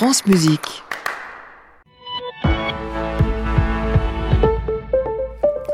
France Musique.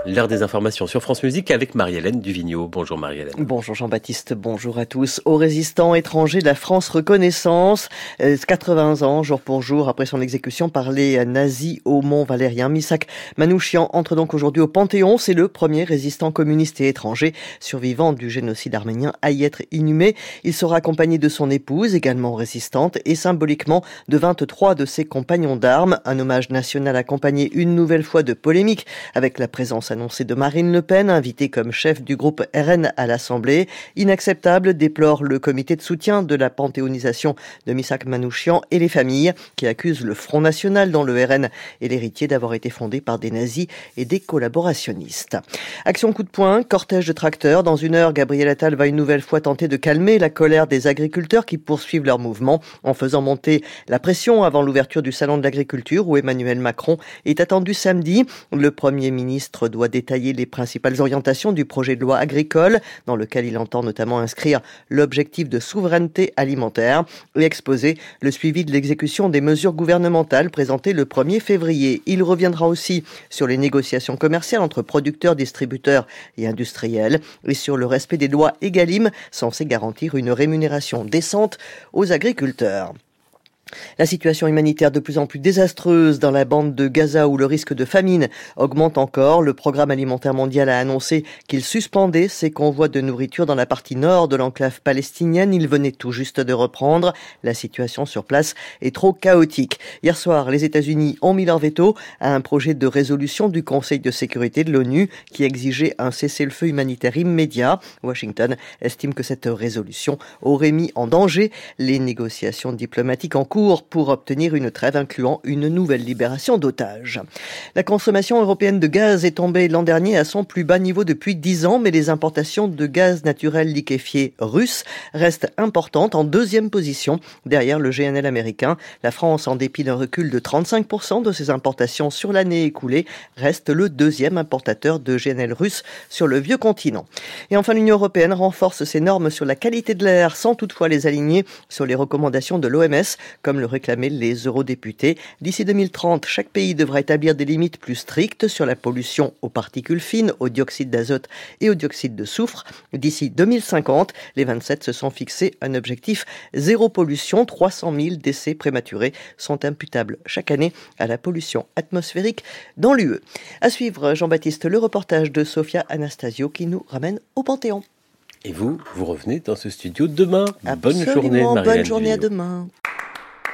L'heure des informations sur France Musique avec Marie-Hélène Duvigneau. Bonjour Marie-Hélène. Bonjour Jean-Baptiste, bonjour à tous. Aux résistants étrangers de la France Reconnaissance, 80 euh, ans jour pour jour après son exécution par les nazis au Mont Valérien. Misak Manouchian entre donc aujourd'hui au Panthéon. C'est le premier résistant communiste et étranger survivant du génocide arménien à y être inhumé. Il sera accompagné de son épouse, également résistante, et symboliquement de 23 de ses compagnons d'armes. Un hommage national accompagné une nouvelle fois de polémique avec la présence annoncé de Marine Le Pen, invitée comme chef du groupe RN à l'Assemblée. Inacceptable, déplore le comité de soutien de la panthéonisation de Misak Manouchian et les familles qui accusent le Front National dans le RN et l'héritier d'avoir été fondé par des nazis et des collaborationnistes. Action coup de poing, cortège de tracteurs. Dans une heure, Gabriel Attal va une nouvelle fois tenter de calmer la colère des agriculteurs qui poursuivent leur mouvement en faisant monter la pression avant l'ouverture du salon de l'agriculture où Emmanuel Macron est attendu samedi. Le premier ministre doit détailler les principales orientations du projet de loi agricole, dans lequel il entend notamment inscrire l'objectif de souveraineté alimentaire et exposer le suivi de l'exécution des mesures gouvernementales présentées le 1er février. Il reviendra aussi sur les négociations commerciales entre producteurs, distributeurs et industriels et sur le respect des lois EGalim censées garantir une rémunération décente aux agriculteurs. La situation humanitaire de plus en plus désastreuse dans la bande de Gaza où le risque de famine augmente encore. Le programme alimentaire mondial a annoncé qu'il suspendait ses convois de nourriture dans la partie nord de l'enclave palestinienne. Il venait tout juste de reprendre. La situation sur place est trop chaotique. Hier soir, les États-Unis ont mis leur veto à un projet de résolution du Conseil de sécurité de l'ONU qui exigeait un cessez-le-feu humanitaire immédiat. Washington estime que cette résolution aurait mis en danger les négociations diplomatiques en cours pour obtenir une trêve incluant une nouvelle libération d'otages. La consommation européenne de gaz est tombée l'an dernier à son plus bas niveau depuis 10 ans, mais les importations de gaz naturel liquéfié russe restent importantes en deuxième position derrière le GNL américain. La France, en dépit d'un recul de 35% de ses importations sur l'année écoulée, reste le deuxième importateur de GNL russe sur le vieux continent. Et enfin, l'Union européenne renforce ses normes sur la qualité de l'air sans toutefois les aligner sur les recommandations de l'OMS comme le réclamaient les eurodéputés. D'ici 2030, chaque pays devra établir des limites plus strictes sur la pollution aux particules fines, au dioxyde d'azote et au dioxyde de soufre. D'ici 2050, les 27 se sont fixés un objectif zéro pollution. 300 000 décès prématurés sont imputables chaque année à la pollution atmosphérique dans l'UE. À suivre, Jean-Baptiste, le reportage de Sofia Anastasio qui nous ramène au Panthéon. Et vous, vous revenez dans ce studio demain. bonne journée, Marianne Bonne journée à demain.